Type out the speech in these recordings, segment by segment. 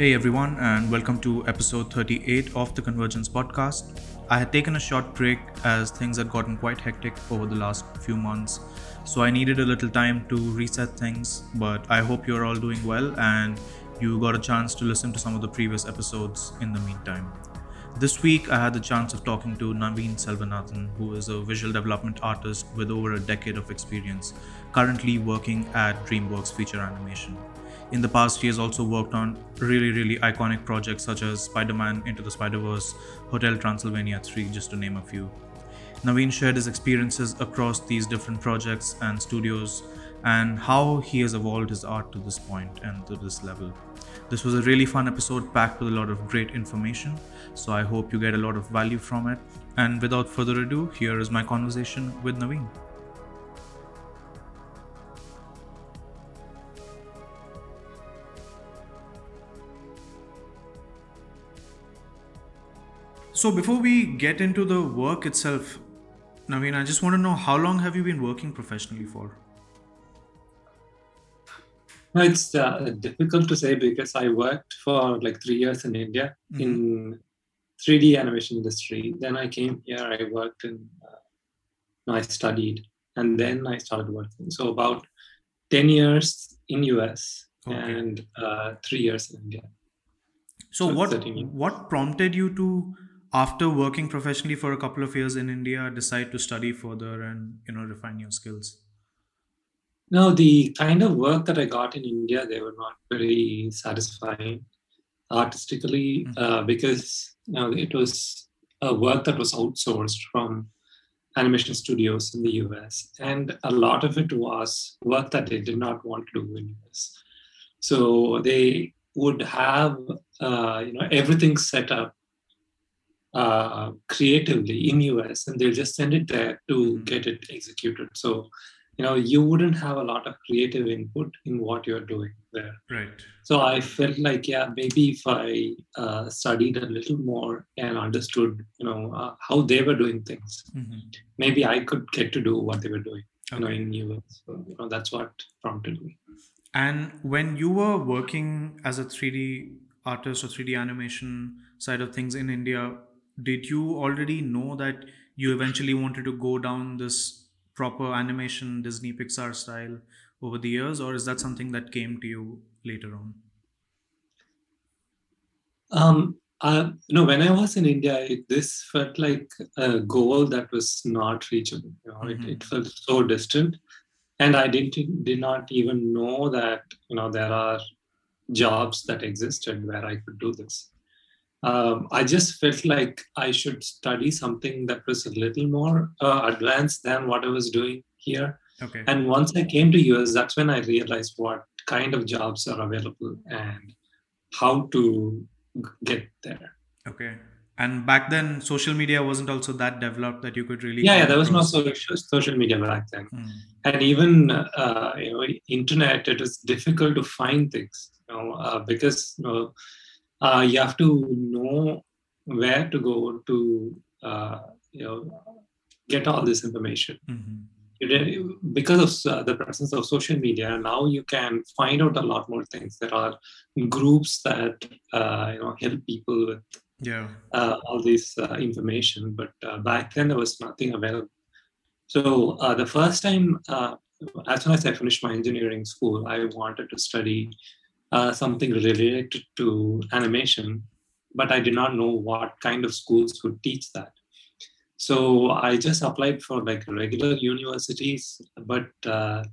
Hey everyone, and welcome to episode 38 of the Convergence podcast. I had taken a short break as things had gotten quite hectic over the last few months, so I needed a little time to reset things. But I hope you're all doing well and you got a chance to listen to some of the previous episodes in the meantime. This week, I had the chance of talking to Naveen Selvanathan, who is a visual development artist with over a decade of experience, currently working at DreamWorks Feature Animation. In the past, he has also worked on really, really iconic projects such as Spider Man Into the Spider Verse, Hotel Transylvania 3, just to name a few. Naveen shared his experiences across these different projects and studios and how he has evolved his art to this point and to this level. This was a really fun episode packed with a lot of great information, so I hope you get a lot of value from it. And without further ado, here is my conversation with Naveen. So before we get into the work itself, Naveen, I just want to know how long have you been working professionally for? It's uh, difficult to say because I worked for like three years in India mm-hmm. in 3D animation industry. Then I came here. I worked in. Uh, I studied, and then I started working. So about ten years in US okay. and uh, three years in India. So, so what what prompted you to after working professionally for a couple of years in India, decide to study further and you know refine your skills? No, the kind of work that I got in India, they were not very satisfying artistically mm-hmm. uh, because you know it was a work that was outsourced from animation studios in the US, and a lot of it was work that they did not want to do in US. So they would have uh, you know everything set up uh, creatively in US and they'll just send it there to mm-hmm. get it executed. So, you know, you wouldn't have a lot of creative input in what you're doing there. Right. So I felt like, yeah, maybe if I uh, studied a little more and understood, you know, uh, how they were doing things, mm-hmm. maybe I could get to do what they were doing, okay. you know, in US. So, you know, that's what prompted me. And when you were working as a 3D artist or 3D animation side of things in India, did you already know that you eventually wanted to go down this proper animation Disney Pixar style over the years, or is that something that came to you later on? Um, uh, know, when I was in India, it, this felt like a goal that was not reachable. You know, mm-hmm. it, it, felt so distant, and I didn't did not even know that you know there are jobs that existed where I could do this um, I just felt like I should study something that was a little more uh, advanced than what I was doing here. Okay. And once I came to US, that's when I realized what kind of jobs are available and how to get there. Okay. And back then, social media wasn't also that developed that you could really. Yeah, yeah there was no social, social media back then, mm. and even uh, you know, internet. It was difficult to find things, you know, uh, because you know, uh, you have to know where to go to uh, you know get all this information. Mm-hmm. because of uh, the presence of social media now you can find out a lot more things. There are groups that uh, you know help people with yeah. uh, all this uh, information but back then there was nothing available. So the first time as soon as i finished my engineering school i wanted to study uh, something related to animation, but I did not know what kind of schools would teach that. So I just applied for like regular universities, but uh,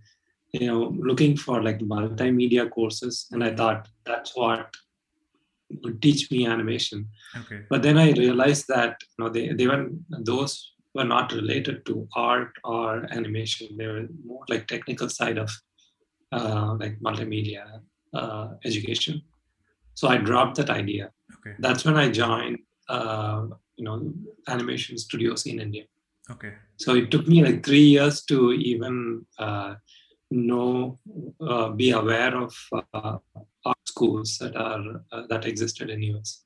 you know, looking for like multimedia courses, and I thought that's what would teach me animation. Okay. But then I realized that you know they, they were those were not related to art or animation. They were more like technical side of uh, like multimedia uh, education. So I dropped that idea. Okay. That's when I joined, uh, you know, animation studios in India. Okay. So it took me like three years to even uh, know, uh, be aware of uh, art schools that are uh, that existed in US.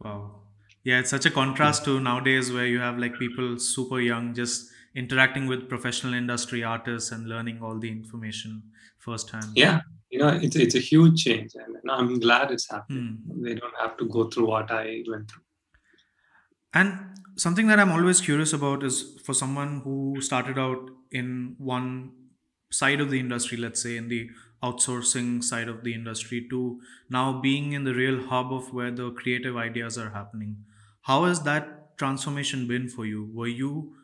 Wow. Yeah, it's such a contrast to nowadays where you have like people super young just interacting with professional industry artists and learning all the information firsthand. Yeah, you know, it's it's a huge change, and I'm glad it's happening. Hmm. They don't have to go through what I went through. And something that I'm always curious about is for someone who started out in one side of the industry, let's say in the outsourcing side of the industry, to now being in the real hub of where the creative ideas are happening. How has that transformation been for you? Were you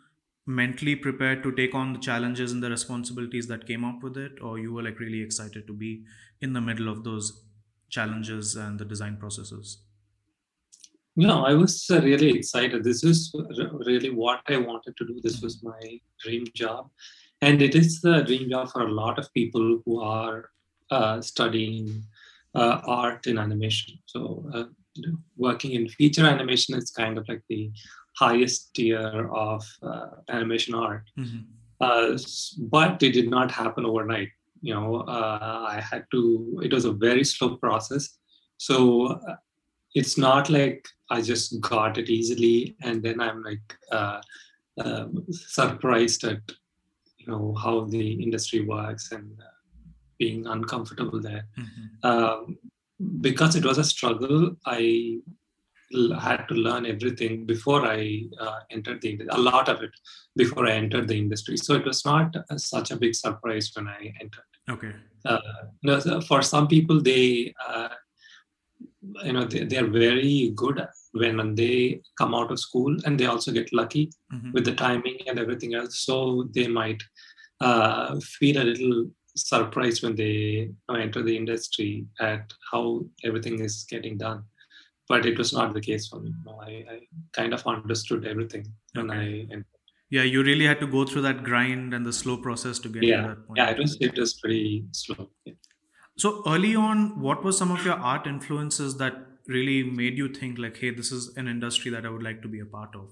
mentally prepared to take on the challenges and the responsibilities that came up with it, or you were like really excited to be in the middle of those challenges and the design processes? No, I was uh, really excited. This is really what I wanted to do. This was my dream job. And it is the dream job for a lot of people who are uh, studying uh, art in animation. So, uh, working in feature animation is kind of like the highest tier of uh, animation art. Mhm. Uh, but it did not happen overnight. You know, uh, I had to, it was a very slow process. So, uh, it's not like I just got it easily and then I'm like uh, um surprised at you know how the industry works and uh, being uncomfortable there. Mhm. Um, because it was a struggle, I had to learn everything before I uh, entered the industry, a lot of it before I entered the industry. So it was not uh, such a big surprise when I entered. Okay. Uh, no, for some people, they uh, you know they, they are very good when they come out of school and they also get lucky Mhm. with the timing and everything else so they might uh, feel a little surprised when they enter the industry at how everything is getting done but it was not the case for me No, I, I kind of understood everything Okay. i entered. Yeah, you really had to go through that grind and the slow process to get to yeah that point. yeah it was it was pretty slow yeah. So early on, what were some of your art influences that really made you think like, hey, this is an industry that I would like to be a part of?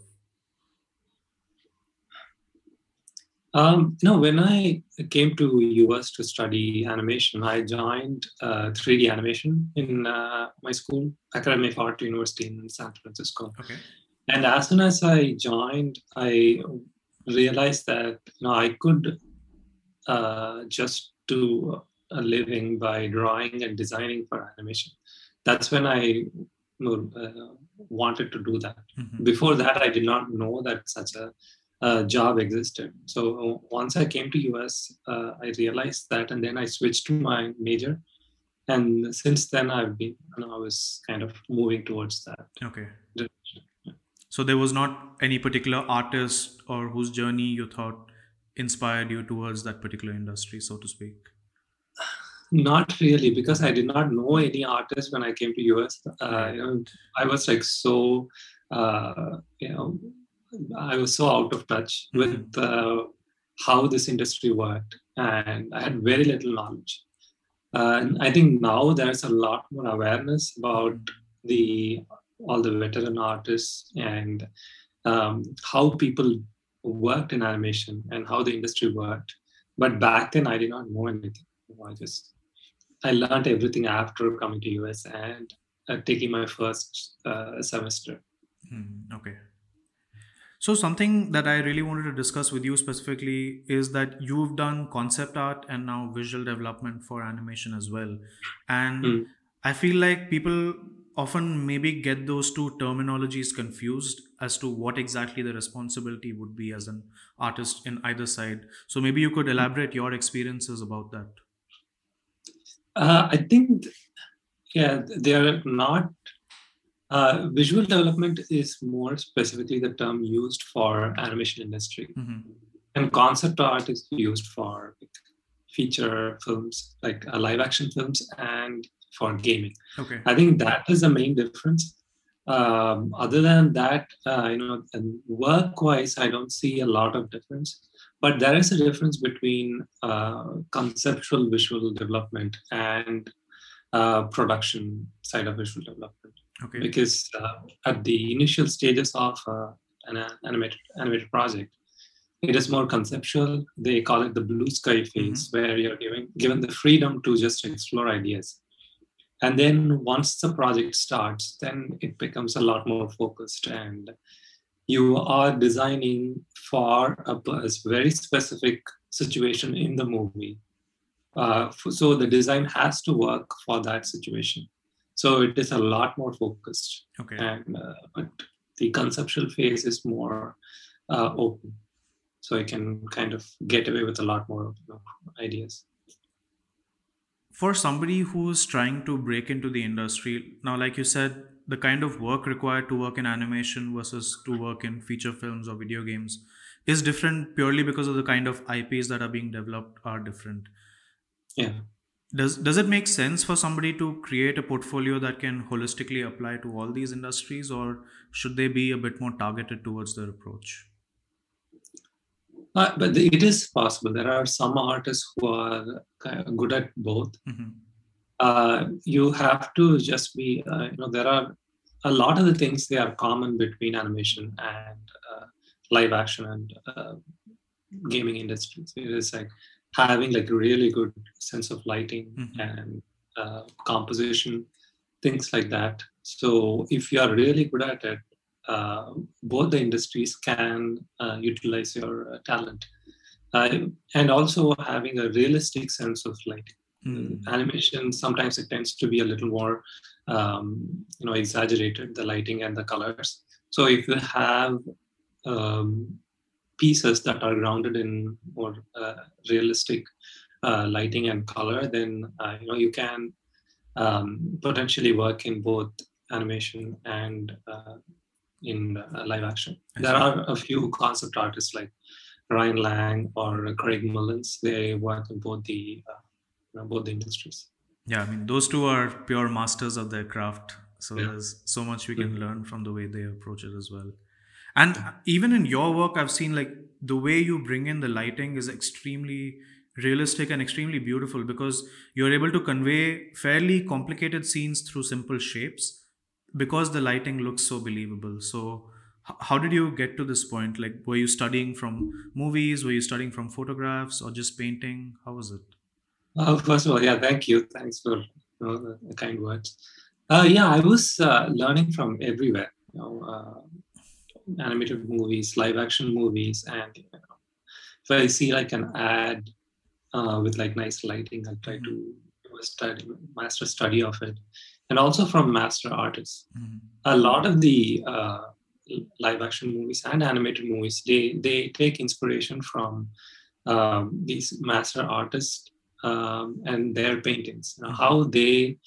Um, no, when I came to US to study animation, I joined uh, 3D animation in uh, my school, Academy of Art University in San Francisco. Okay. And as soon as I joined, I realized that you know I could uh, just do a living by drawing and designing for animation. That's when I you know, uh, wanted to do that Mhm. before that i did not know that such a, uh job existed. So once i came to us uh, i realized that and then i switched to my major. And since then i've been you know, i was kind of moving towards that. Okay. So there was not any particular artist or whose journey you thought inspired you towards that particular industry, so to speak. not really because i did not know any artist when i came to us uh, you know, i was like so uh, you know i was so out of touch with uh, how this industry worked and i had very little knowledge. Uh, and i think now there's a lot more awareness about the all the veteran artists and um, how people worked in animation and how the industry worked. But back then i did not know anything. I just I learned everything after coming to US and uh, taking my first uh, semester. Hmm, okay. So something that I really wanted to discuss with you specifically is that you've done concept art and now visual development for animation as well. And Hmm. I feel like people often maybe get those two terminologies confused as to what exactly the responsibility would be as an artist in either side. So maybe you could elaborate your experiences about that. Uh, I think, yeah, they're not. Uh, visual development is more specifically the term used for animation industry, hmm and concept art is used for feature films, like uh, live action films, and for gaming. Okay. I think that is the main difference. Um, other than that, uh, you know, work-wise, I don't see a lot of difference. But there is a difference between uh, conceptual visual development and uh, production side of visual development. Okay. Because uh, at the initial stages of uh, an animated animated project, it is more conceptual. They call it the blue sky phase, where you're given given the freedom to just explore ideas. And then once the project starts, then it becomes a lot more focused and you are designing for a very specific situation in the movie uh, so the design has to work for that situation. So it is a lot more focused. Okay. And uh, but the conceptual phase is more uh, open. So I can kind of get away with a lot more ideas. For somebody who's trying to break into the industry, now, like you said, the kind of work required to work in animation versus to work in feature films or video games is different purely because of the kind of IPs that are being developed are different. Yeah. Does does it make sense for somebody to create a portfolio that can holistically apply to all these industries, or should they be a bit more targeted towards their approach? Uh, but it is possible. There are some artists who are kind of good at both. hmm Uh, you have to just be, uh, you know, there are a lot of the things they are common between animation and uh, live action and uh, gaming industries. It is like having like a really good sense of lighting Mhm. and uh, composition, things like that. So if you are really good at it, uh, both the industries can uh, utilize your uh, talent. Uh, and also having a realistic sense of lighting. Mm. Animation sometimes it tends to be a little more, um, you know, exaggerated the lighting and the colors. So if you have um, pieces that are grounded in more uh, realistic uh, lighting and color, then uh, you know you can um, potentially work in both animation and uh, in uh, live action. There are a few concept artists like Ryan Lang or Craig Mullins. They work in both the uh, you know, both the industries. Yeah, I mean, those two are pure masters of their craft. So Yeah. there's so much we can learn from the way they approach it as well. And even in your work, I've seen like the way you bring in the lighting is extremely realistic and extremely beautiful because you're able to convey fairly complicated scenes through simple shapes because the lighting looks so believable. So, how did you get to this point? Like, were you studying from movies? Were you studying from photographs or just painting? How was it? First of all, yeah, thank you. Thanks for you know, the, the kind words. Uh, yeah, I was uh, learning from everywhere. You know, uh, animated movies, live action movies, and you know, if I see like an ad uh, with like nice lighting, I'll try to do a study, master study of it, and also from master artists. Mhm. A lot of the uh, live action movies and animated movies, they they take inspiration from um, these master artists um, and their paintings, you know, how they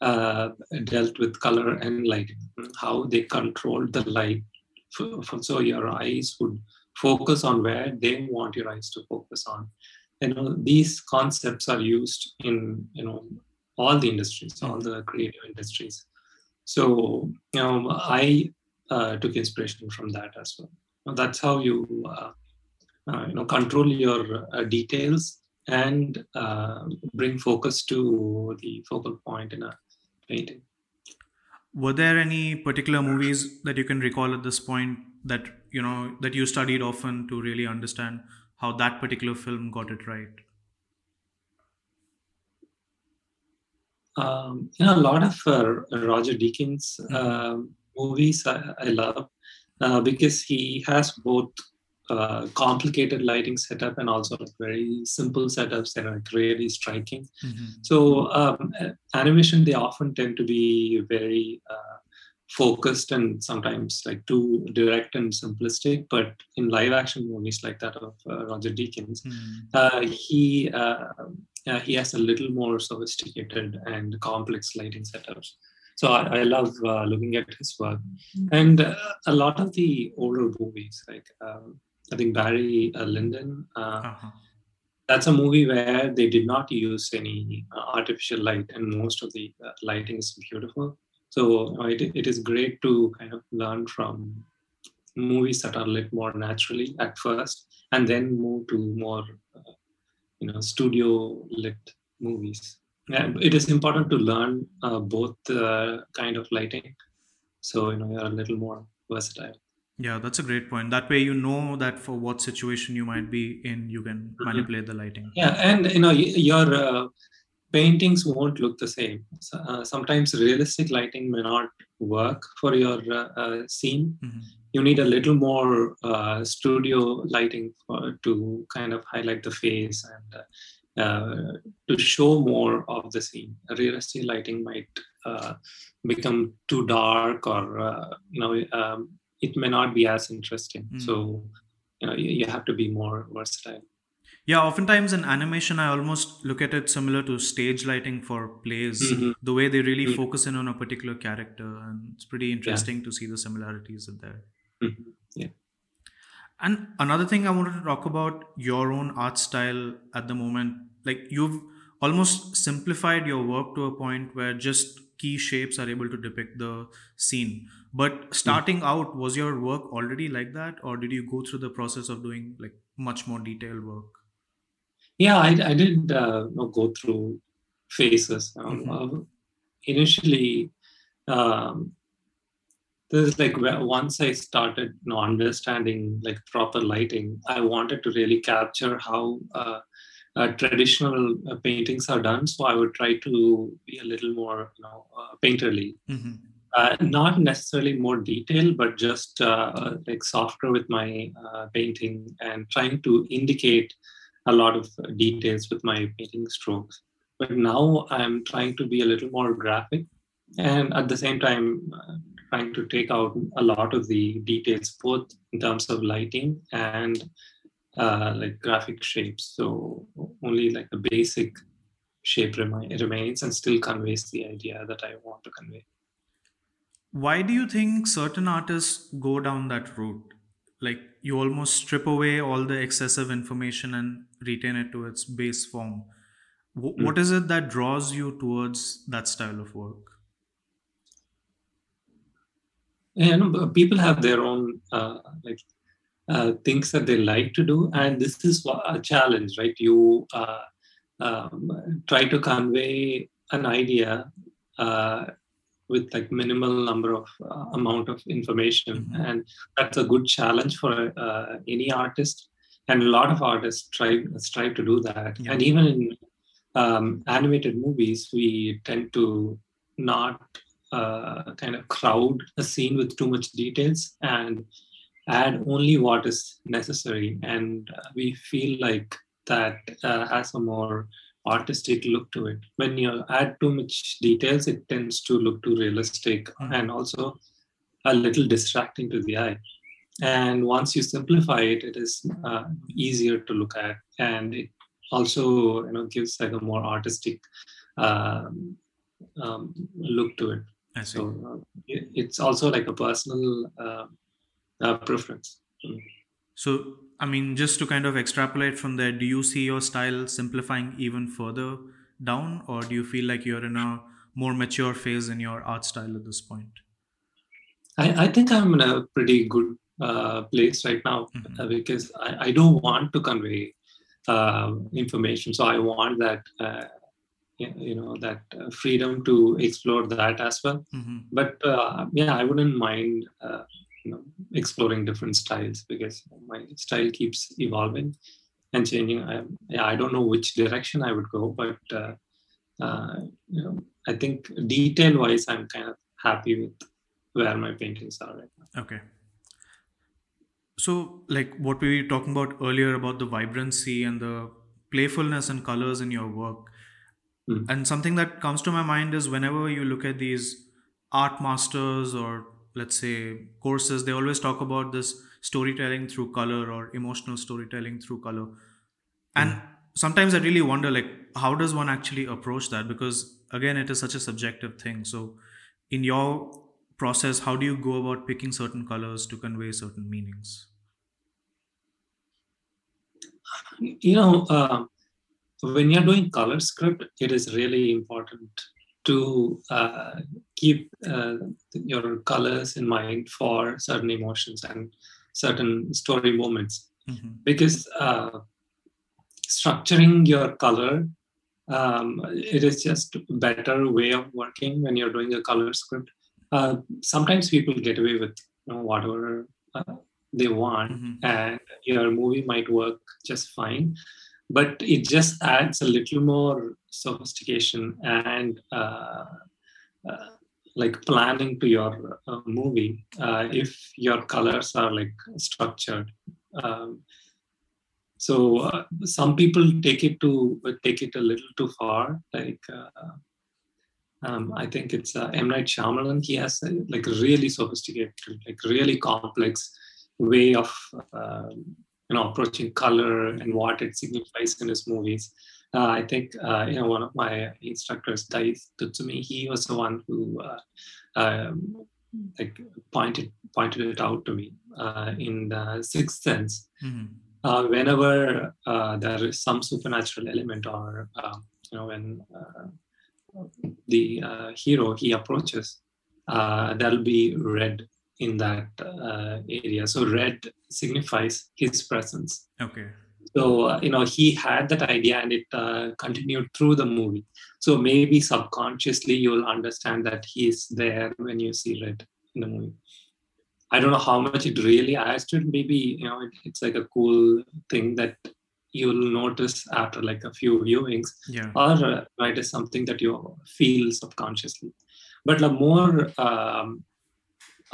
uh, dealt with color and lighting, how they controlled the light, so your eyes would focus on where they want your eyes to focus on. You know, these concepts are used in you know all the industries, all the creative industries. So you know, I uh, took inspiration from that as well. That's how you uh, uh, you know control your uh, details and uh, bring focus to the focal point in a painting. Were there any particular movies that you can recall at this point that you know that you studied often to really understand how that particular film got it right? Um, you know, a lot of uh, Roger Deakins um movies I, I love uh, because he has both uh, complicated lighting setup and also like very simple setups that are really striking. So um, animation they often tend to be very uh, focused and sometimes like too direct and simplistic. But in live action movies like that of uh, Roger Deakins, Mhm. uh, he uh, he has a little more sophisticated and complex lighting setups. So I, I love uh, looking at his work, and uh, a lot of the older movies, like um, I think Barry uh, Lyndon, uh, Uh-huh. that's a movie where they did not use any uh, artificial light, and most of the uh, lighting is beautiful. So it, it is great to kind of learn from movies that are lit more naturally at first, and then move to more, uh, you know, studio lit movies. And it is important to learn uh, both uh, kind of lighting, so you know you're a little more versatile. Yeah, that's a great point. That way, you know that for what situation you might be in, you can Mhm. manipulate the lighting. Yeah, and you know your uh, paintings won't look the same. So, uh, sometimes realistic lighting may not work for your uh, uh, scene. Mhm. You need a little more uh, studio lighting for, to kind of highlight the face and uh, uh, to show more of the scene. Realistic lighting might uh, become too dark, or uh, you know, um, it may not be as interesting. Mm. So, you know, you, you have to be more versatile. Yeah, oftentimes in animation, I almost look at it similar to stage lighting for plays. Mhm. The way they really Mm. focus in on a particular character, and it's pretty interesting to see the similarities in there. Mhm. And another thing I wanted to talk about your own art style at the moment. Like you've almost simplified your work to a point where just key shapes are able to depict the scene. But starting out, was your work already like that, or did you go through the process of doing like much more detailed work? Yeah, I, I did uh, go through phases. Um, Mhm. uh, initially, um, there's like once I started you know, understanding like proper lighting, I wanted to really capture how uh, uh, traditional uh, paintings are done. So I would try to be a little more you know uh, painterly. Mm-hmm. Uh, not necessarily more detailed, but just uh, like softer with my uh, painting and trying to indicate a lot of details with my painting strokes. But now I'm trying to be a little more graphic and at the same time uh, trying to take out a lot of the details, both in terms of lighting and uh, like graphic shapes. So only like the basic shape remi- remains and still conveys the idea that I want to convey. Why do you think certain artists go down that route? Like you almost strip away all the excessive information and retain it to its base form. Wh- Mm. What is it that draws you towards that style of work? know b- people have their own uh, like uh, things that they like to do. And this is a challenge right? You uh, um, try to convey an idea uh, with like minimal number of uh, amount of information. Mhm. and that's a good challenge for uh, any artist. And a lot of artists try strive to do that. Yeah. and even in um, animated movies we tend to not uh, kind of crowd a scene with too much details. And add only what is necessary. And uh, we feel like that uh, has a more artistic look to it. When you add too much details it tends to look too realistic Mhm. and also a little distracting to the eye. And once you simplify it it is uh, easier to look at. And it also you know gives like a more artistic um, um, look to it. So uh, it- it's also like a personal uh, uh, preference. So, I mean, just to kind of extrapolate from there, do you see your style simplifying even further down, or do you feel like you're in a more mature phase in your art style at this point? I, I think I'm in a pretty good uh, place right now Mhm. uh, because I, I don't want to convey uh, information. So I want that, uh, you know, that uh, freedom to explore that as well. hmm But uh, yeah, I wouldn't mind, uh, you know, exploring different styles because my style keeps evolving and changing. I, yeah, I don't know which direction I would go, but uh, uh, you know, I think detail-wise, I'm kind of happy with where my paintings are right now. Okay. So, like what we were talking about earlier about the vibrancy and the playfulness and colors in your work. Mm. And something that comes to my mind is whenever you look at these art masters or let's say courses, they always talk about this storytelling through color or emotional storytelling through color. And sometimes I really wonder like how does one actually approach that? Because again, it is such a subjective thing. So in your process, how do you go about picking certain colors to convey certain meanings? You know, uh, when you're doing color script, it is really important to uh, keep uh, your colors in mind for certain emotions and certain story moments. Hmm because uh, structuring your color um, it is just a better way of working when you're doing a color script. Uh, sometimes people get away with you know, whatever uh, they want hmm and your movie might work just fine but it just adds a little more sophistication and uh, uh, like planning to your uh, movie uh, if your colors are like structured um, so uh, some people take it to take it a little too far. Like uh, um, I think it's uh, M Night Shyamalan. He has a, like really sophisticated, like really complex way of um, you know approaching color and what it signifies in his movies. Uh, I think uh, you know one of my instructors, Dice Tsutsumi, he was the one who uh, um, like pointed pointed it out to me uh, in the Sixth Sense. Mm-hmm. Uh, whenever uh, there is some supernatural element, or you know when the hero he approaches, there'll be red in that uh, area. So red signifies his presence. Okay. So uh, you know he had that idea, and it uh, continued through the movie. So maybe subconsciously you'll understand that he's there when you see red in the movie. I don't know how much it really adds to it. Maybe you know it, it's like a cool thing that you'll notice after like a few viewings, yeah. or uh, it is something that you feel subconsciously. But the more um,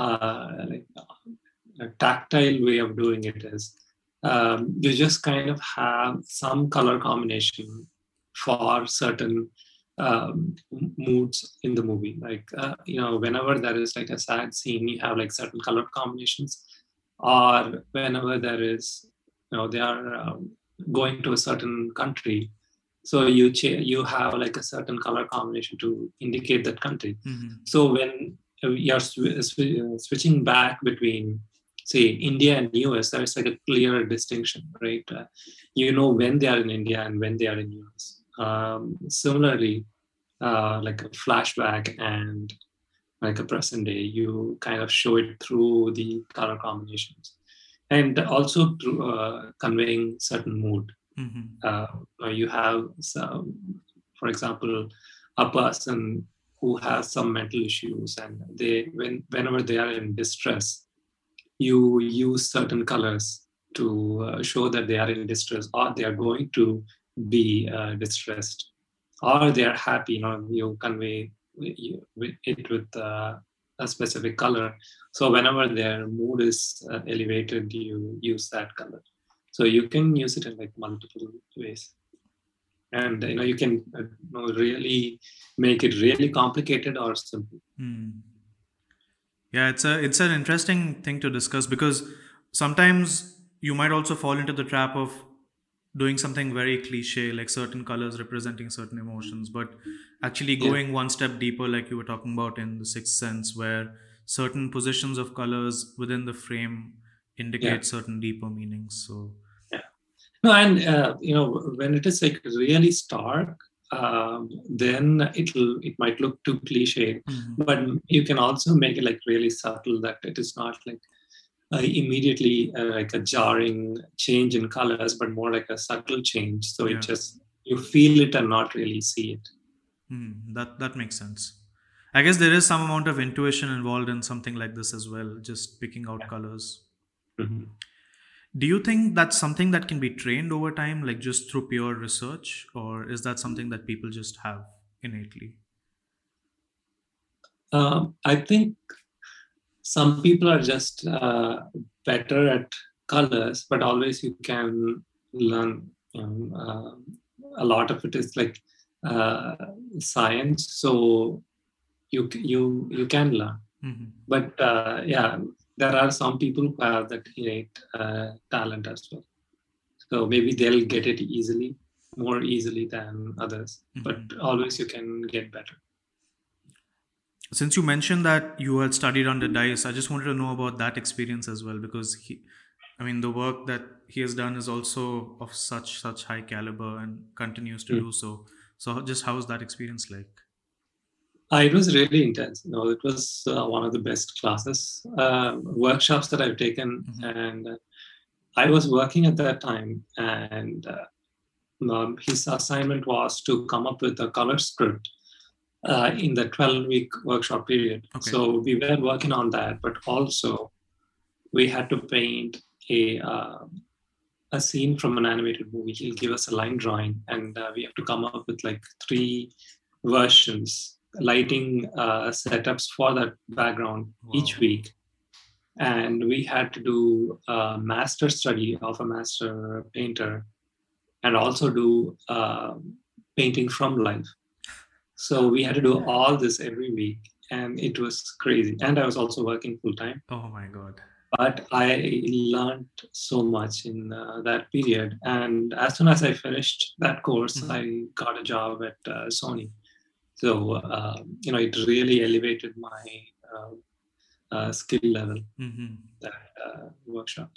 uh, like a tactile way of doing it is um, you just kind of have some color combination for certain um, moods in the movie. Like uh, you know, whenever there is like a sad scene, you have like certain color combinations, or whenever there is, you know, they are um, going to a certain country, so you ch- you have like a certain color combination to indicate that country. Mm-hmm. So when you're sw- sw- switching back between say India and US, there's like a clear distinction, right? Uh, you know when they are in India and when they are in US. Um, similarly, uh, like a flashback and like a present day, you kind of show it through the color combinations, and also through uh, conveying certain mood. Mm-hmm. Uh, you have, some, for example, a person who has some mental issues and they when whenever they are in distress you use certain colors to uh, show that they are in distress or they are going to be uh, distressed. Or they are happy you know you convey it with uh, a specific color. So whenever their mood is uh, elevated you use that color. So you can use it in like multiple ways and you know you can uh, you know, really make it really complicated or simple mm. yeah it's a it's an interesting thing to discuss because sometimes you might also fall into the trap of doing something very cliche like certain colors representing certain emotions but actually going yeah. one step deeper like you were talking about in the sixth sense where certain positions of colors within the frame indicate yeah. certain deeper meanings so no, and uh, you know when it is like really stark, um, then it'll it might look too cliche. Mm-hmm. But you can also make it like really subtle that it is not like uh, immediately uh, like a jarring change in colors, but more like a subtle change. So yeah. it just you feel it and not really see it. Mm, that that makes sense. I guess there is some amount of intuition involved in something like this as well, just picking out yeah. colors. Mm-hmm. Do you think that's something that can be trained over time, like just through pure research, or is that something that people just have innately? Um, I think some people are just uh, better at colors, but always you can learn. Know, uh, a lot of it is like uh, science, so you you you can learn. Mm-hmm. But uh, yeah, there are some people who have that innate uh, talent as well. So maybe they'll get it easily, more easily than others. Mm-hmm. But always you can get better. Since you mentioned that you had studied under Dice, I just wanted to know about that experience as well because he, I mean, the work that he has done is also of such such high caliber and continues to mm-hmm. do so. So, just how was that experience like? Uh, it was really intense. You know, it was uh, one of the best classes, uh, workshops that I've taken, mm-hmm. and uh, I was working at that time, and uh, um, his assignment was to come up with a color script uh, in the 12-week workshop period. Okay. So we were working on that, but also we had to paint a a scene from an animated movie. He'll give us a line drawing, and we have to come up with like three versions lighting uh, setups for that background wow. each week. And we had to do a master study of a master painter and also do uh, painting from life. So we had to do all this every week and it was crazy. And i was also working full time oh my god. But i learned so much in uh, that period. And as soon as i finished that course mm-hmm. i got a job at uh, sony so uh, you know it really elevated my uh, uh, skill level mm-hmm. that uh, workshop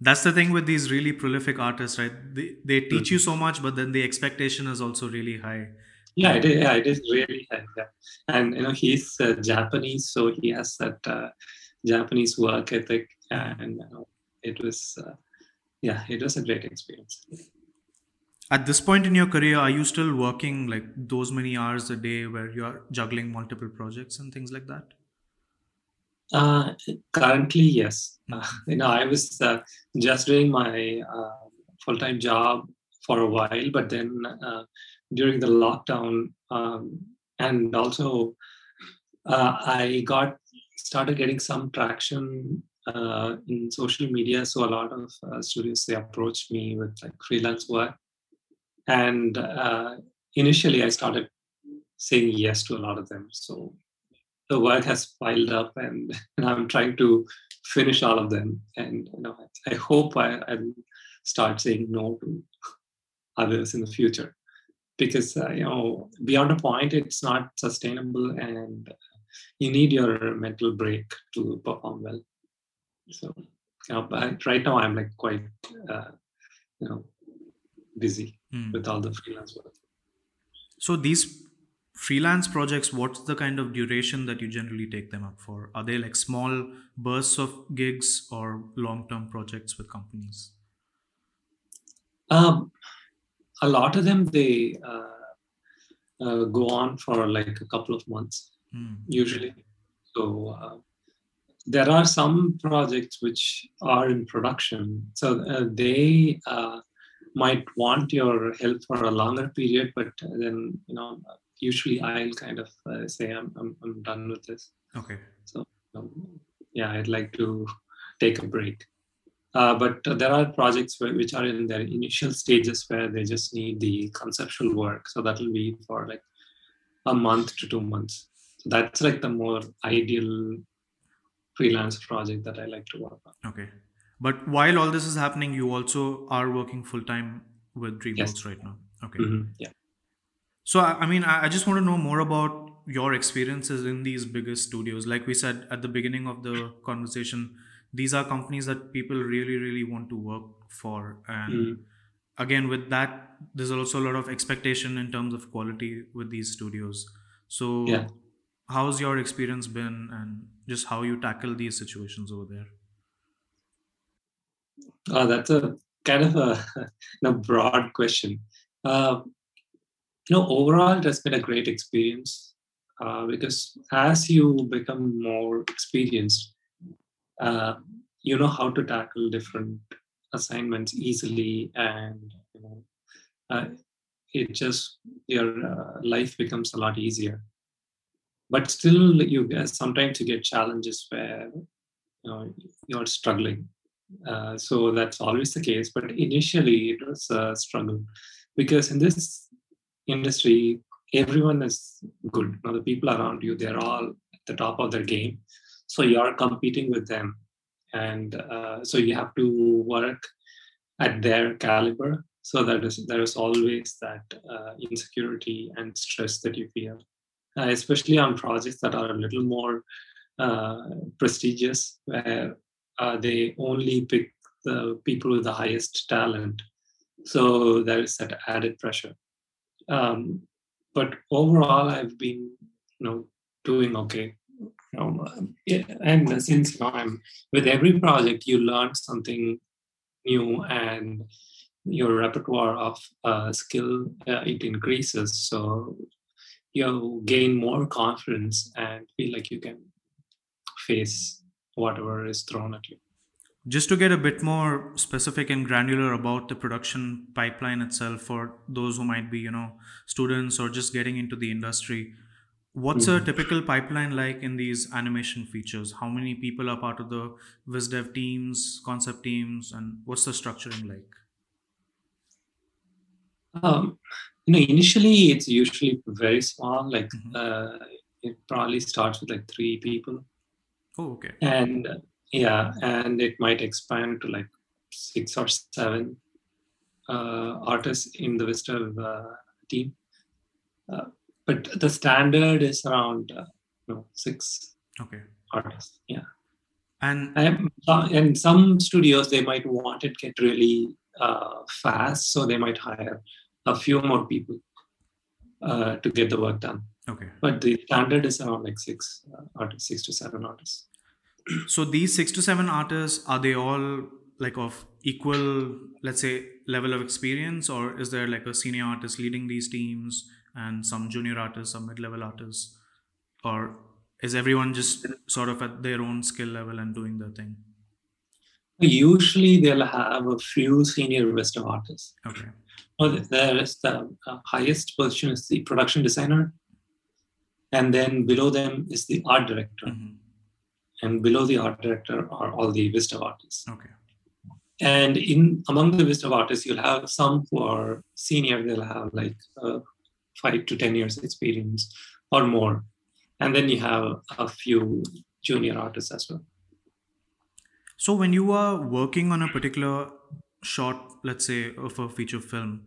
that's the thing with these really prolific artists right they, they teach mm-hmm. you so much but then the expectation is also really high yeah it is, yeah, it is really high yeah. and you know he's uh, japanese so he has that uh, japanese work ethic and you know, it was uh, yeah it was a great experience at this point in your career are you still working like those many hours a day where you're juggling multiple projects and things like that uh, currently, yes. Uh, you know, I was uh, just doing my uh, full-time job for a while, but then uh, during the lockdown, um, and also uh, I got started getting some traction in social media. So a lot of studios they approached me with like freelance work, and initially I started saying yes to a lot of them. So the work has piled up and, and i'm trying to finish all of them. And you know i, hope I, I start saying no to others in the future. Because uh, you know beyond a point it's not sustainable and you need your mental break to perform well. So you know, right now i'm like quite uh, you know busy mm. with all the freelance work. So these freelance projects what's the kind of duration that you generally take them up for? Are they like small bursts of gigs or long-term projects with companies? Um, a lot of them they uh, uh, go on for like a couple of months mm. usually. So uh, there are some projects which are in production. So uh, they uh, might want your help for a longer period but then you know usually I'll kind of uh, say I'm, I'm, I'm done with this. Okay. So um, yeah, I'd like to take a break. Uh, but uh, there are projects where, which are in their initial stages where they just need the conceptual work. So that will be for like a month to two months. So that's like the more ideal freelance project that I like to work on. Okay. But while all this is happening, you also are working full time with DreamWorks yes. right now. Okay. Mm-hmm. Yeah. So, I mean, I just want to know more about your experiences in these biggest studios. Like we said at the beginning of the conversation, these are companies that people really, really want to work for. And mm. again, with that, there's also a lot of expectation in terms of quality with these studios. So, yeah. how's your experience been and just how you tackle these situations over there? Oh, that's a kind of a, a broad question. Uh, you know, overall, it has been a great experience uh, because as you become more experienced, uh, you know how to tackle different assignments easily, and you know, uh, it just your uh, life becomes a lot easier. But still, you sometimes you get challenges where you know you're struggling. Uh, so that's always the case. But initially, it was a struggle because in this industry, everyone is good. Now the people around you, they're all at the top of their game. So you are competing with them. And uh, so you have to work at their caliber. So that is there is always that uh, insecurity and stress that you feel, uh, especially on projects that are a little more uh, prestigious, where they only pick the people with the highest talent. So there is that added pressure. Um, but overall, I've been, you know, doing okay. Know, yeah, and since you know, I'm with every project, you learn something new, and your repertoire of uh, skill uh, it increases. So you gain more confidence and feel like you can face whatever is thrown at you. Just to get a bit more specific and granular about the production pipeline itself for those who might be, you know, students or just getting into the industry, What's a typical pipeline like in these animation features? How many people are part of the VizDev teams, concept teams, and what's the structuring like? Um, you know, initially it's usually very small. Like Mhm. uh, it probably starts with like three people, Oh, okay. and yeah, and it might expand to like six or seven uh, artists in the vis dev uh, team. Uh, but the standard is around uh, you know six Okay. artists. Yeah. And And, uh, and some studios they might want it get really uh, fast, so they might hire a few more people uh, to get the work done. Okay. But the standard is around like six uh, artists, six to seven artists. So these six to seven artists are they all like of equal, let's say, level of experience, or is there like a senior artist leading these teams and some junior artists, some mid-level artists, or is everyone just sort of at their own skill level and doing their thing? Usually they'll have a few senior Western artists. Okay. Well, there is the uh, highest position is the production designer, and then below them is the art director, Mhm. and below the art director are all the vis dev artists. Okay. And in among the vis dev artists, you'll have some who are senior; they'll have like uh, five to ten years experience or more, and then you have a few junior artists as well. So when you are working on a particular shot, let's say of a feature film,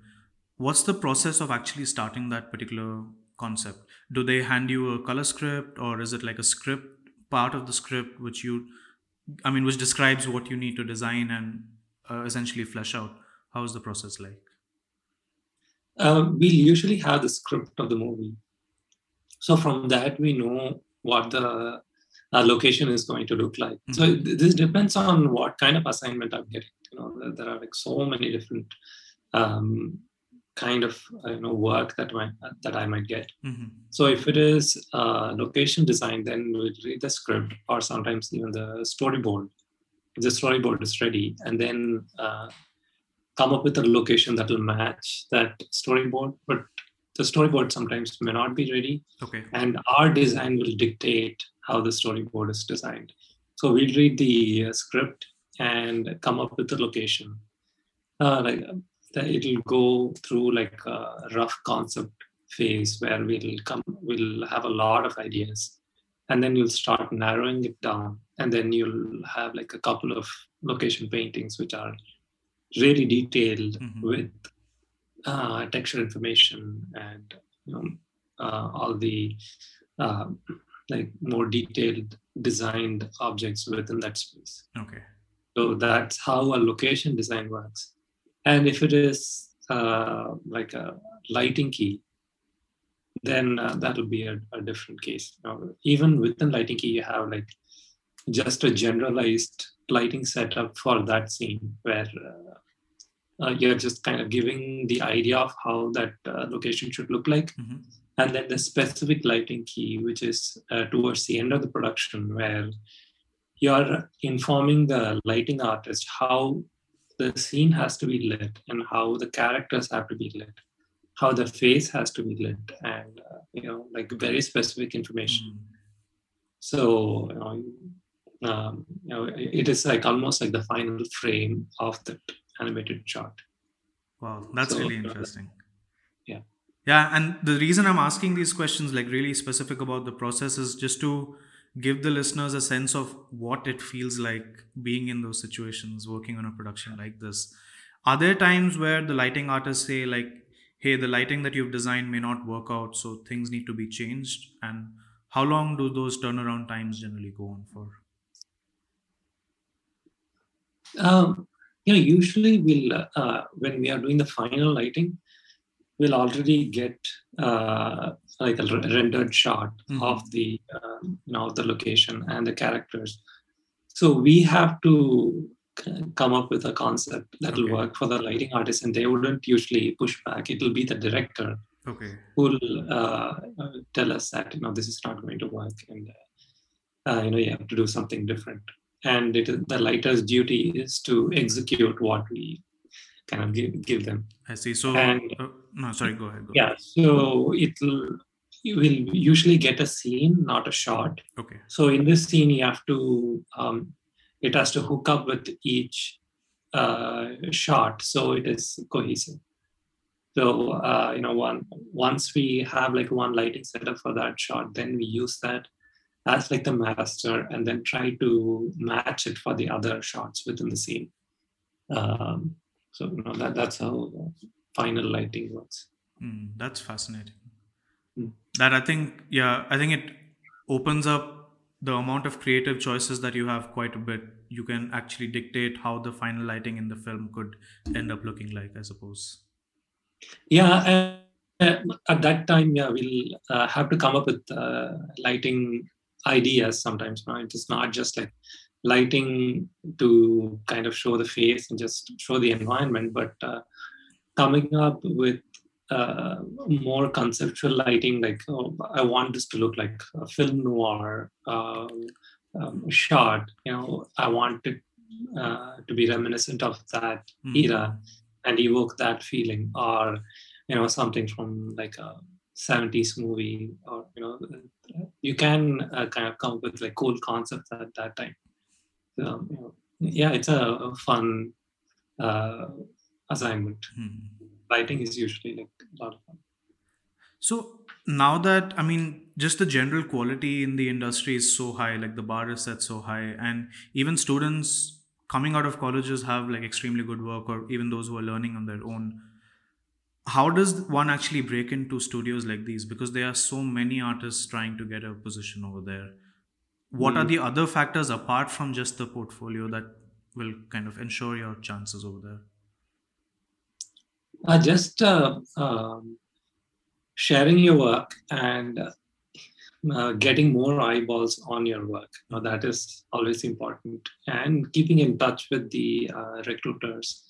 what's the process of actually starting that particular concept? Do they hand you a color script or is it like a script part of the script which you I mean which describes what you need to design and uh, essentially flesh out? How is the process like? Uh, we usually have the script of the movie, so from that we know what the uh, location is going to look like. So th- this depends on what kind of assignment I'm getting. You know, there, there are like so many different um, kind of you know work that might that I might get. hmm So if it is uh, location design, then we'll read the script or sometimes even the storyboard. If the storyboard is ready, and then uh, come up with a location that will match that storyboard. But the storyboard sometimes may not be ready, Okay. and our design will dictate how the storyboard is designed. So we'll read the uh, script and come up with the location. Uh, like uh, it'll go through like a rough concept phase where we'll come, we'll have a lot of ideas, and then you'll start narrowing it down, and then you'll have like a couple of location paintings which are really detailed Mhm. with uh, texture information and you know uh, all the uh, like more detailed designed objects within that space. Okay. So that's how a location design works. And if it is uh, like a lighting key, then uh, that will be a, a different case. Now, even within lighting key, you have like just a generalized lighting setup for that scene where uh, uh, you're just kind of giving the idea of how that uh, location should look like hmm and then the specific lighting key which is uh, towards the end of the production where you're informing the lighting artist how the scene has to be lit and how the characters have to be lit how the face has to be lit and uh, you know like very specific information so you know, um, you know it is like almost like the final frame of that animated shot Wow, that's So, really uh, interesting. yeah. Yeah, and the reason I'm asking these questions, like really specific about the process, is just to give the listeners a sense of what it feels like being in those situations, working on a production like this. Are there times where the lighting artists say, like, hey, the lighting that you've designed may not work out, so things need to be changed? And how long do those turnaround times generally go on for? Um, you know, usually we'll uh, when we are doing the final lighting, we'll already get uh, like a rendered shot Mhm. of the um, you know the location and the characters. So we have to come up with a concept that will Okay. work for the lighting artist, and they wouldn't usually push back. It will be the director Okay. who will uh, uh, tell us that you know this is not going to work, and uh, uh, you know you have to do something different and it is the lighter's duty is to execute what we kind of give, give them I see. So, And- uh, no, sorry, go ahead. Go yeah so it'll you will usually get a scene, not a shot. Okay. So in this scene, you have to um, it has to hook up with each uh, shot, so it is cohesive. So uh, you know, one once we have like one lighting setup for that shot, then we use that as like the master, and then try to match it for the other shots within the scene. Um, so you know that that's how final lighting works. Mm, that's fascinating. That I think, yeah, I think it opens up the amount of creative choices that you have quite a bit. You can actually dictate how the final lighting in the film could end up looking like, I suppose. Yeah, uh, at that time, yeah, we'll uh, have to come up with uh, lighting ideas sometimes. Right? It's not just like lighting to kind of show the face and just show the environment, but uh, coming up with uh, more conceptual lighting, like oh, I want this to look like a film noir um, um, shot. You know, I want it uh, to be reminiscent of that Mhm. era and evoke that feeling, or you know, something from like a 70s movie, or you know, you can uh, kind of come up with like cool concepts at that time. So, you know, yeah, it's a, a fun uh, assignment. Hmm. Lighting is usually like a lot of fun. So now that I mean, just the general quality in the industry is so high, like the bar is set so high, and even students coming out of colleges have like extremely good work, or even those who are learning on their own. How does one actually break into studios like these? Because there are so many artists trying to get a position over there. What are Hmm. the other factors apart from just the portfolio that will kind of ensure your chances over there? Uh, just uh, um, sharing your work and uh, getting more eyeballs on your work. Know, that is always important. And keeping in touch with the uh, recruiters,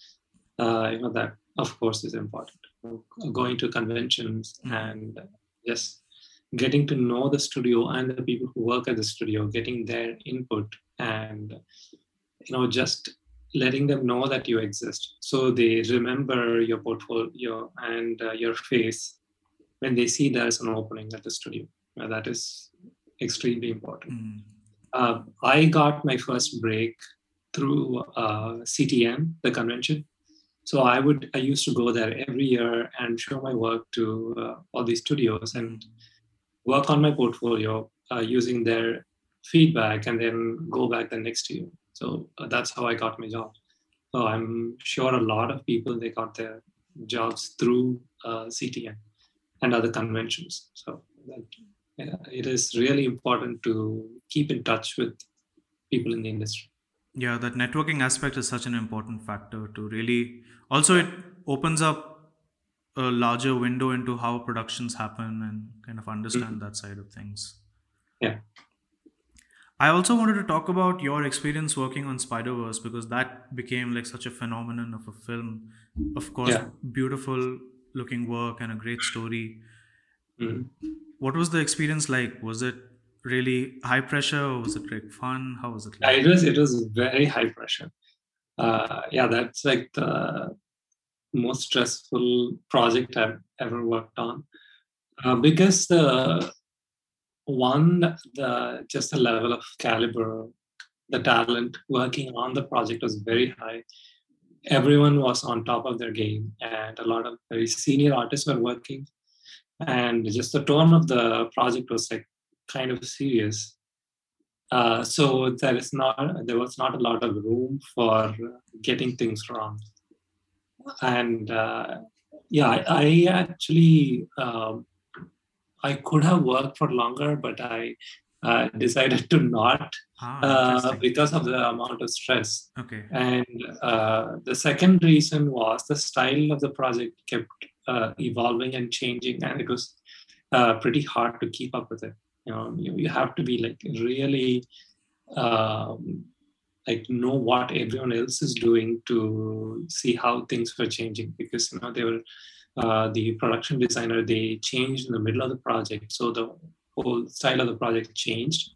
uh, you know, that of course is important. Going to conventions and just getting to know the studio and the people who work at the studio, getting their input and you know just letting them know that you exist so they remember your portfolio and uh, your face when they see there's an opening at the studio Now, that is extremely important Hmm. uh, i got my first break through uh, CTN the convention so i would i used to go there every year and show my work to uh, all these studios and work on my portfolio uh, using their feedback and then go back the next year. So uh, that's how I got my job. So I'm sure a lot of people they got their jobs through uh, CTN and other conventions. So that, yeah, it is really important to keep in touch with people in the industry. Yeah, that networking aspect is such an important factor to really. Also, it opens up a larger window into how productions happen and kind of understand that side of things. Yeah. I also wanted to talk about your experience working on Spider Verse because that became like such a phenomenon of a film. Of course, Yeah. beautiful looking work and a great story. Mhm. What was the experience like? Was it really high pressure or was it like fun? How was it Yeah, like? it was it was very high pressure. Uh, yeah, that's like the most stressful project I've ever worked on uh, because the one the just the level of caliber, the talent working on the project was very high. Everyone was on top of their game, and a lot of very senior artists were working, and just the tone of the project was like kind of serious. Uh, so there is not there was not a lot of room for getting things wrong and uh, yeah i, I actually um, i could have worked for longer but i uh, decided to not Ah, uh, because of the amount of stress Okay. and uh, the second reason was the style of the project kept uh, evolving and changing, and it was uh, pretty hard to keep up with it. You know, you, you have to be like really um, like know what everyone else is doing to see how things were changing because you know they were uh, the production designer they changed in the middle of the project, so the whole style of the project changed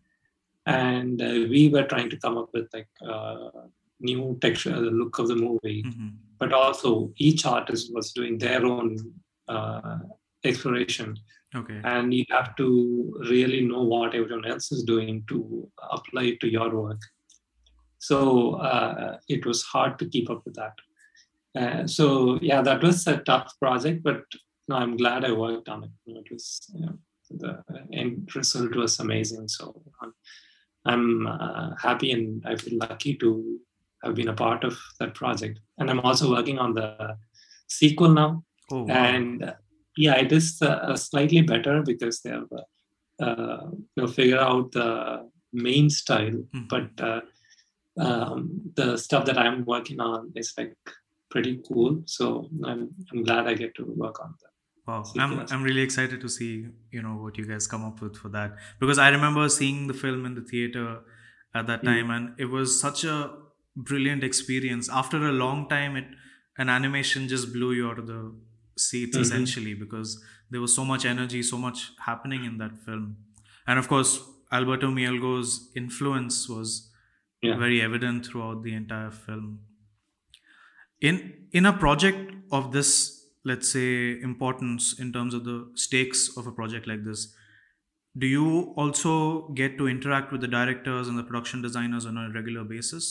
and uh, we were trying to come up with like uh, new texture the look of the movie hmm but also each artist was doing their own uh, exploration Okay. and you have to really know what everyone else is doing to apply it to your work. So uh, it was hard to keep up with that. Uh, so yeah, that was a tough project, but no, I'm glad I worked on it. It was you know, the end result was amazing. So I'm, I'm uh, happy and I feel lucky to have been a part of that project. And I'm also working on the sequel now. Oh, wow. And uh, yeah, it is uh, slightly better because they have uh, uh, you know figure out the main style, Mhm. but uh, um, the stuff that I'm working on is like pretty cool. So I'm I'm glad I get to work on that. Wow, I'm. I'm really excited to see you know what you guys come up with for that because I remember seeing the film in the theater at that Mm. time and it was such a brilliant experience. After a long time, it an animation just blew you out of the seats Mhm. essentially because there was so much energy, so much happening in that film, and of course Alberto Mielgo's influence was Yeah. very evident throughout the entire film in in a project of this let's say importance in terms of the stakes of a project like this do you also get to interact with the directors and the production designers on a regular basis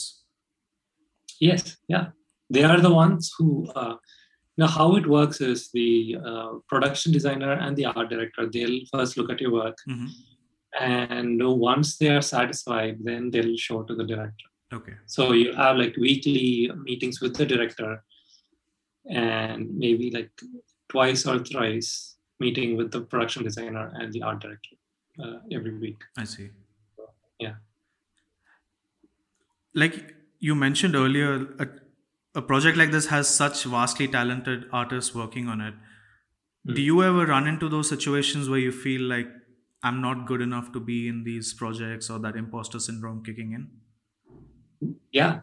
Yes, yeah, they are the ones who. Uh, now, how it works is the uh, production designer and the art director. They'll first look at your work, hmm and once they are satisfied, then they'll show to the director. Okay So you have like weekly meetings with the director, and maybe like twice or thrice meeting with the production designer and the art director uh, every week. i see Yeah. like you mentioned earlier a, a project like this has such vastly talented artists working on it do Mm. you ever run into those situations where you feel like i'm not good enough to be in these projects or that imposter syndrome kicking in yeah.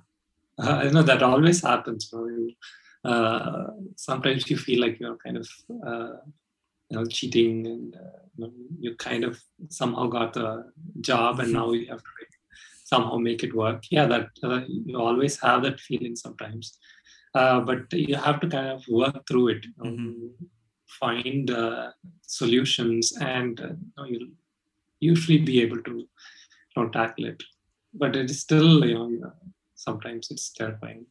Uh, you know that always happens you know, uh, sometimes you feel like you're kind of uh, you know cheating and uh, you, know, you kind of somehow got the job and now you have to somehow make it work. Yeah that uh, you always have that feeling sometimes. Uh, but you have to kind of work through it you know, Mhm. find uh, solutions and you you'll usually be able to you know, tackle it but it is still you know. Sometimes it's terrifying.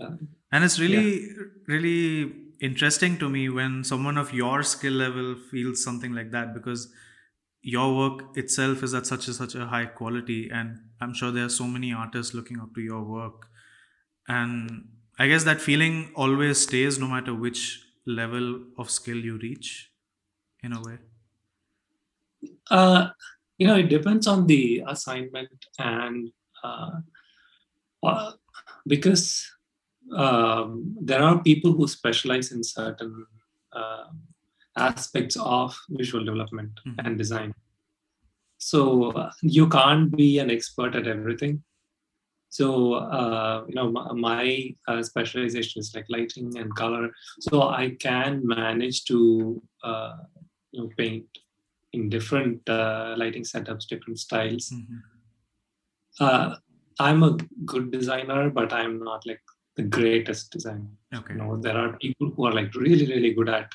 Uh, and it's really really interesting to me when someone of your skill level feels something like that because your work itself is at such a such a high quality and i'm sure there are so many artists looking up to your work. And i guess that feeling always stays no matter which level of skill you reach in a way. Uh, you know, it depends on the assignment and uh, uh, because um, there are people who specialize in certain uh, aspects of visual development Mhm. and design. So uh, you can't be an expert at everything. So uh, you know, my, my uh, specialization is like lighting and color. So I can manage to uh, you know paint in different uh, lighting setups, different styles. Mhm. Uh, I'm a good designer, but I'm not like the greatest designer. okay You know, there are people who are like really, really good at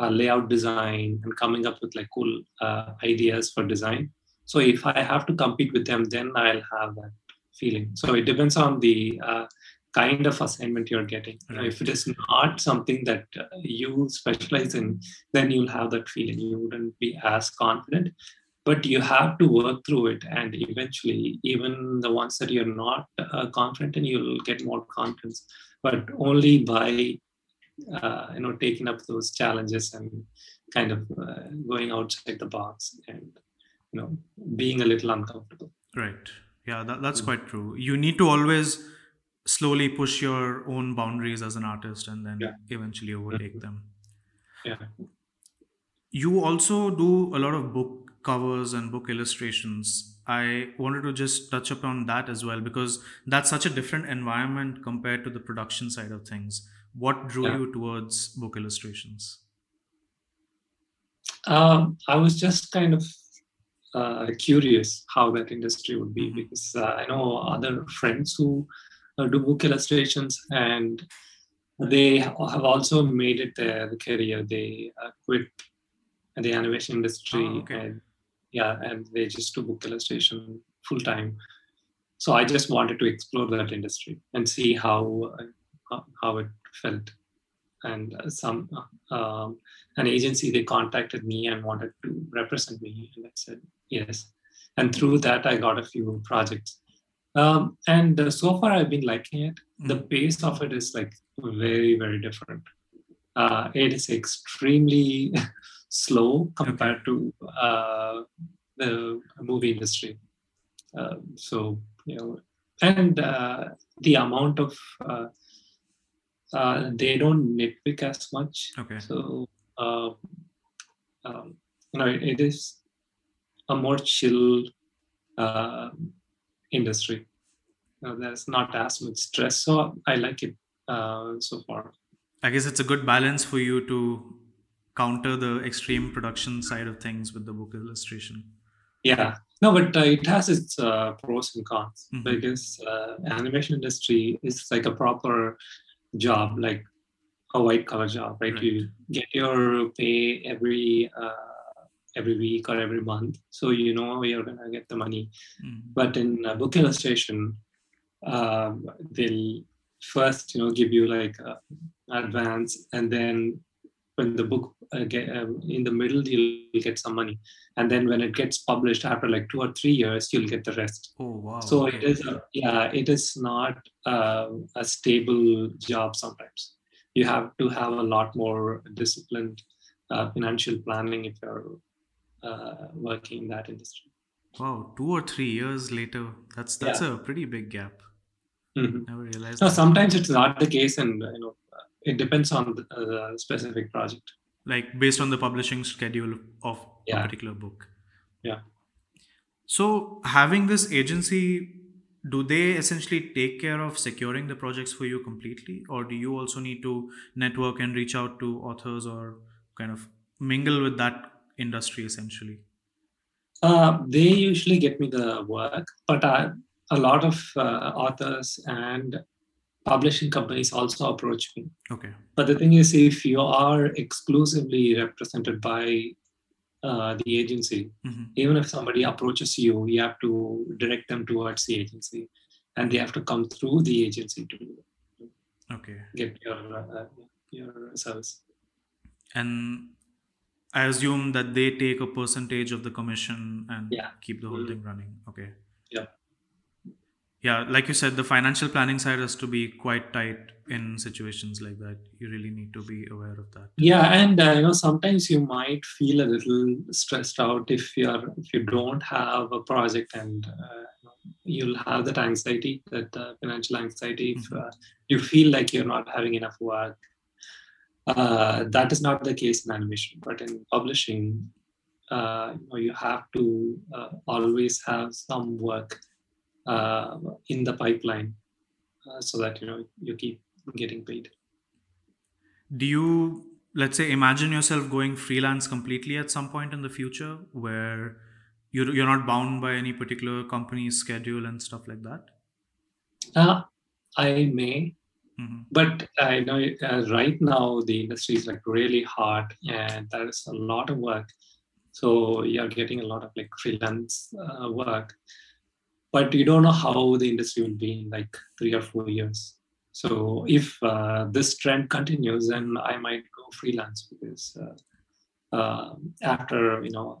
uh, layout design and coming up with like cool uh, ideas for design. So if I have to compete with them, then I'll have that feeling. So it depends on the uh, kind of assignment you're getting. Know, if it is not something that uh, you specialize in, then you'll have that feeling. You wouldn't be as confident, but you have to work through it, and eventually, even the ones that you're not uh, confident in, you'll get more confidence. But only by uh, you know taking up those challenges and kind of uh, going outside the box and you know being a little uncomfortable. Right. Yeah, that, that's Mm. quite true. You need to always slowly push your own boundaries as an artist and then Yeah. eventually overtake them. Yeah. You also do a lot of book covers and book illustrations. I wanted to just touch upon that as well because that's such a different environment compared to the production side of things. What drew Yeah. you towards book illustrations? Um, I was just kind of uh, curious how that industry would be Mhm. because uh, I know other friends who do book illustrations and they have also made it their career. They uh, quit the animation industry, Oh, okay. and yeah, and they just do book illustration full time. So I just wanted to explore that industry and see how uh, how- it felt. And uh, some uh, um, an agency they contacted me and wanted to represent me, and I said yes. And through that, I got a few projects. Um, and uh, so far, I've been liking it. The Mm. pace of it is like very, very different. Uh, it is extremely slow compared to uh, the movie industry. Um, so you know, and uh, the amount of uh, uh, they don't nitpick as much. Okay. So uh, um, you know, it, it is a more chill uh, industry. Uh, there's not as much stress, so I like it uh, so far. I guess it's a good balance for you to counter the extreme production side of things with the book illustration. Yeah, no, but uh, it has its uh, pros and cons Mhm. because uh, animation industry is like a proper job, like a white collar job, right? Right. You get your pay every uh, every week or every month, so you know you're gonna get the money. Mm. But in uh, book illustration, um, they'll first you know give you like uh, advance, and then when the book uh, get, um, in the middle you'll get some money, and then when it gets published after like two or three years, you'll get the rest. Oh wow. So it is a, yeah, it is not uh, a stable job. Sometimes you have to have a lot more disciplined uh, financial planning if you're uh, working in that industry. Wow, two or three years later, that's that's a pretty big gap. Mhm. Never realized. No, that. sometimes it's not the case, and uh, you know, it depends on the uh, specific project. like based on the publishing schedule of a particular book. Yeah. So having this agency, do they essentially take care of securing the projects for you completely, or do you also need to network and reach out to authors or kind of mingle with that industry essentially? Uh, they usually get me the work, but I, a lot of uh, authors and publishing companies also approach me. Okay. But the thing is, if you are exclusively represented by uh, the agency, hmm even if somebody approaches you, you have to direct them towards the agency, and they have to come through the agency to Okay. get your uh, your service. And I assume that they take a percentage of the commission and Yeah. keep the whole Mhm. thing running. Okay. Yeah. Yeah, like you said, the financial planning side has to be quite tight in situations like that. You really need to be aware of that. Yeah, and uh, you know sometimes you might feel a little stressed out if you're if you don't have a project and uh, you'll have that anxiety, that uh, financial anxiety. If Mhm. uh, you feel like you're not having enough work, uh, that is not the case in animation, but in publishing, uh, you, know, you have to uh, always have some work in the pipeline uh, so that you know you keep getting paid. Do you, let's say, imagine yourself going freelance completely at some point in the future where you're, you're not bound by any particular company's schedule and stuff like that? Uh, I may, hmm but I know uh, right now the industry is like really hard and there is a lot of work. So you're getting a lot of like freelance uh, work, but you don't know how the industry will be in like three or four years. So if uh, this trend continues, then I might go freelance because uh, uh, after you know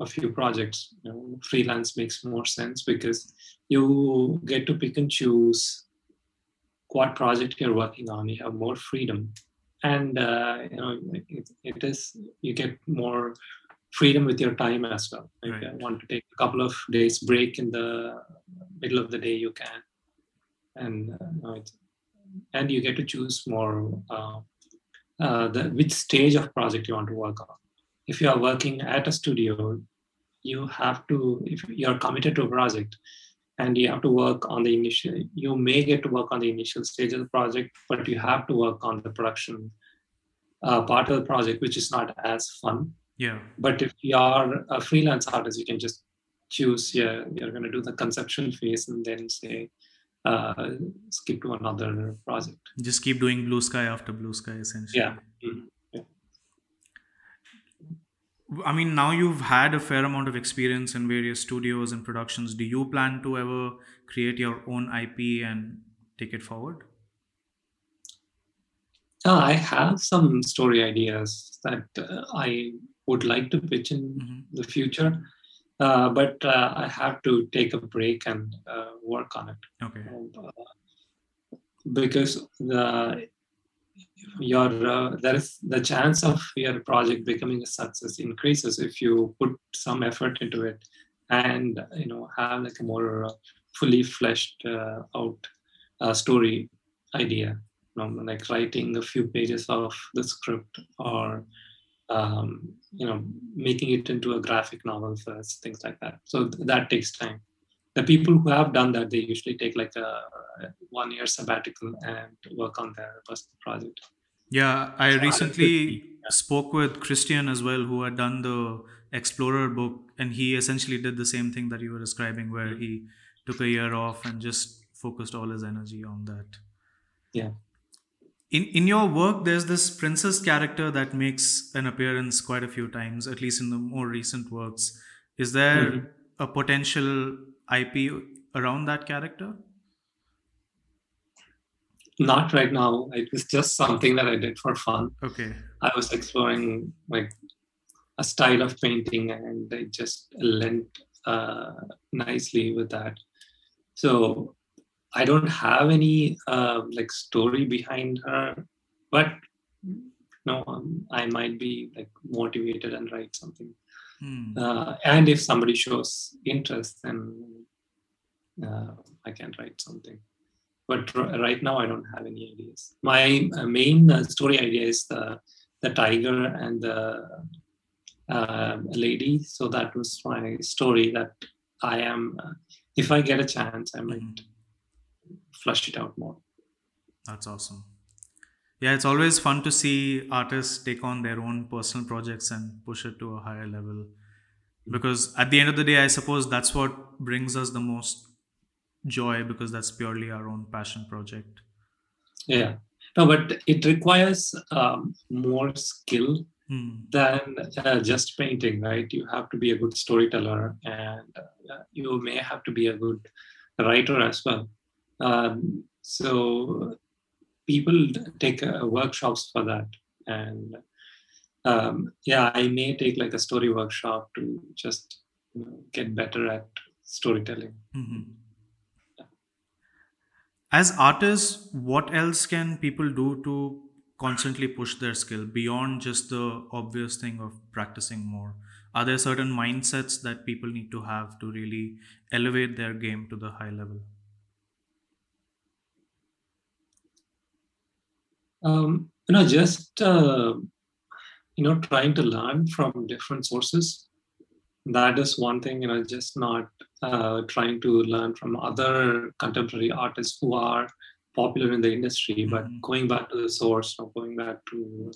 a few projects, you know, freelance makes more sense because you get to pick and choose what project you're working on. You have more freedom, and uh, you know it, it is you get more freedom with your time as well. Like Right. I want to take a couple of days break in the middle of the day, you can, and uh, you and you get to choose more uh, uh, the which stage of project you want to work on. If you are working at a studio, you have to if you're committed to a project and you have to work on the initial you may get to work on the initial stage of the project but you have to work on the production uh, part of the project which is not as fun Yeah. but if you are a freelance artist you can just choose yeah you're going to do the conceptual phase and then say uh, skip to another project Just keep doing blue sky after blue sky essentially. Yeah. Mhm. Yeah. I mean, now you've had a fair amount of experience in various studios and productions. Do you plan to ever create your own IP and take it forward? Uh, I have some story ideas that uh, I would like to pitch in mm-hmm. the future, uh, but uh, I have to take a break and uh, work on it. Okay. Uh, because the your uh, there is the chance of your project becoming a success increases if you put some effort into it and you know have like a more fully fleshed uh, out uh, story idea you know, like writing a few pages of the script or um, you know making it into a graphic novel first things like that. So th- that takes time. The people who have done that they usually take like a one year sabbatical and work on their personal project. Yeah i recently spoke with christian as well who had done the explorer book and he essentially did the same thing that you were describing where he took a year off and just focused all his energy on that. Yeah in in your work there's this princess character that makes an appearance quite a few times at least in the more recent works is there mm-hmm. a potential IP around that character? Not right now. It was just something that I did for fun. Okay. I was exploring like a style of painting and it just lent uh, nicely with that. So I don't have any uh, like story behind her, but no, um, I might be like motivated and write something. Hmm. Uh, and if somebody shows interest, then uh, I can write something. But r- right now, I don't have any ideas. My uh, main uh, story idea is the the tiger and the uh, lady. So that was my story. That I am. Uh, if I get a chance, I might mm-hmm. Flush it out more. That's awesome. Yeah, it's always fun to see artists take on their own personal projects and push it to a higher level. Because at the end of the day, I suppose that's what brings us the most joy because that's purely our own passion project. Yeah. No, but it requires um, more skill hmm. than uh, just painting, right? You have to be a good storyteller and uh, you may have to be a good writer as well. Um, so people take uh, workshops for that. And um, yeah i may take like a story workshop to just you know, get better at storytelling. Mm-hmm. as artists what else can people do to constantly push their skill beyond just the obvious thing of practicing more? Are there certain mindsets that people need to have to really elevate their game to the high level um, you know just uh, you know trying to learn from different sources that is one thing you know just not uh, trying to learn from other contemporary artists who are popular in the industry mm-hmm. but going back to the source or going back to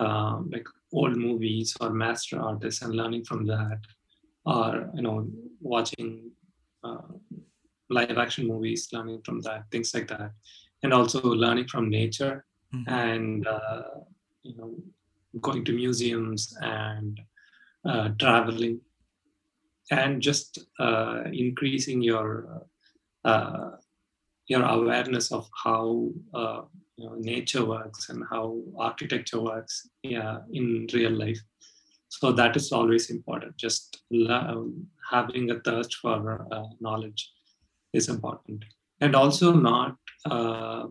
um, like old movies or master artists and learning from that or you know watching uh, live action movies learning from that things like that and also learning from nature mm-hmm. and uh, you know going to museums and uh, traveling and just uh, increasing your uh, your awareness of how uh, you know, nature works and how architecture works yeah, in real life. So that is always important. Just um, having a thirst for uh, knowledge is important. And also not uh,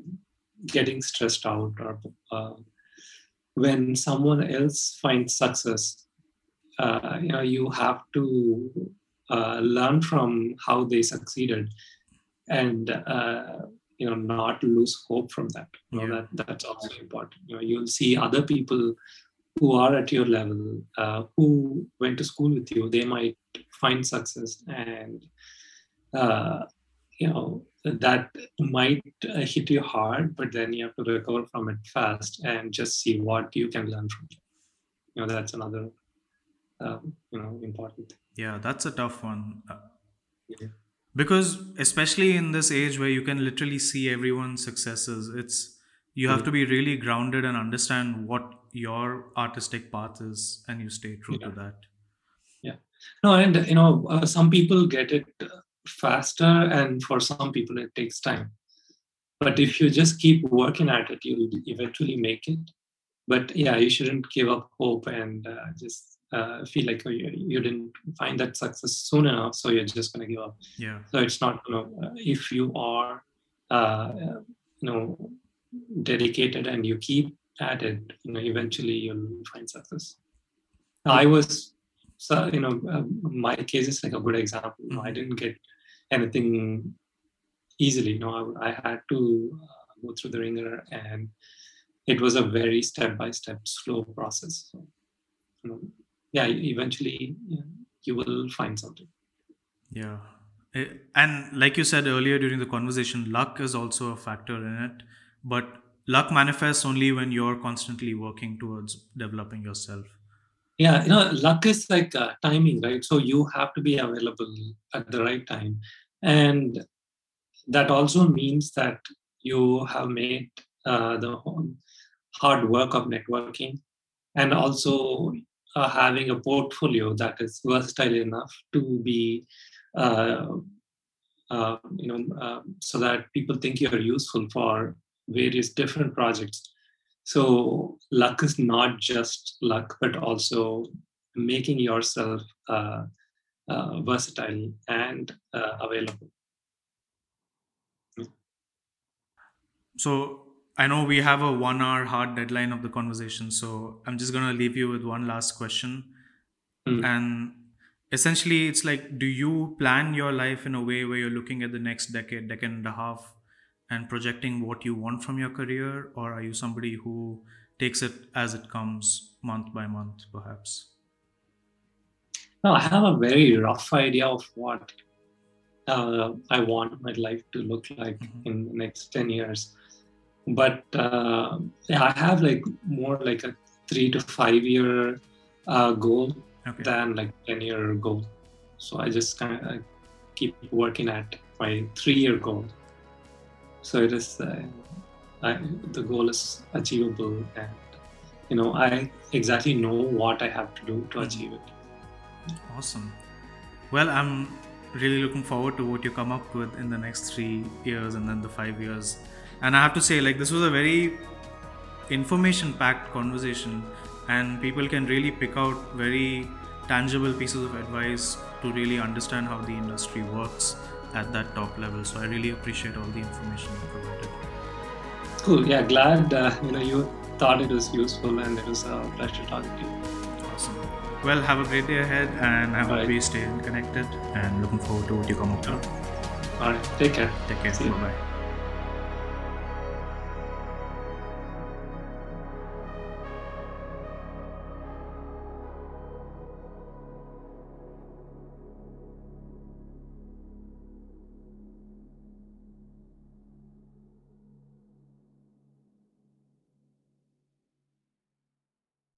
getting stressed out or uh, when someone else finds success uh, you know you have to uh, learn from how they succeeded and uh, you know not lose hope from that. You know, yeah. that that's also important. You know you'll see other people who are at your level uh, who went to school with you. They might find success and uh, you know that might uh, hit you hard but then you have to recover from it fast and just see what you can learn from it you know that's another um, you know important thing. yeah that's a tough one uh, yeah. because especially in this age where you can literally see everyone's successes it's you have mm-hmm. to be really grounded and understand what your artistic path is and you stay true Yeah. to that. Yeah. No, and you know, uh, some people get it faster, and for some people it takes time. But if you just keep working at it, you'll eventually make it. But yeah, you shouldn't give up hope and uh, just uh, feel like oh, you, you didn't find that success soon enough, so you're just going to give up. Yeah. So it's not, you know, uh, if you are, uh, you know, dedicated and you keep at it, you know, eventually you'll find success. I was, so you know, um, my case is like a good example. Know, I didn't get anything easily. Know, I, I had to uh, go through the ringer, and it was a very step by step, slow process. So, you know, yeah, eventually you will find something. Yeah. Eh, And like you said earlier during the conversation, luck is also a factor in it. But luck manifests only when you're constantly working towards developing yourself. Yeah, you know, luck is like uh, timing, right? So you have to be available at the right time. And that also means that you have made uh, the hard work of networking and also uh, having a portfolio that is versatile enough to be, uh, uh, you know, uh, so that people think you're useful for various different projects. So luck is not just luck, but also making yourself uh, uh, versatile and uh, available. So I know we have a one hour hard deadline of the conversation. So I'm just going to leave you with one last question. Mm. And essentially, it's like, do you plan your life in a way where you're looking at the next decade, decade and a half, and projecting what you want from your career? Or are you somebody who takes it as it comes, month by month, perhaps? Now, I have a very rough idea of what uh, I want my life to look like Mhm. in the next 10 years. But uh, yeah, I have like more like a three to five year uh, goal Okay. than like 10 year goal. So I just kind of keep working at my three year goal. So it is, uh, I, the goal is achievable and, you know, I exactly know what I have to do to Mhm. achieve it. Awesome. Well, I'm really looking forward to what you come up with in the next three years and then the five years. And I have to say, like, this was a very information packed conversation, and people can really pick out very tangible pieces of advice to really understand how the industry works at that top level. So I really appreciate all the information you provided. Cool. Yeah, glad uh, you know you thought it was useful, and it was a pleasure talking to you. Awesome. Well, have a great day ahead, and I hope Bye. we stay connected and looking forward to what you come up with. All right, take care. Take care. Bye bye.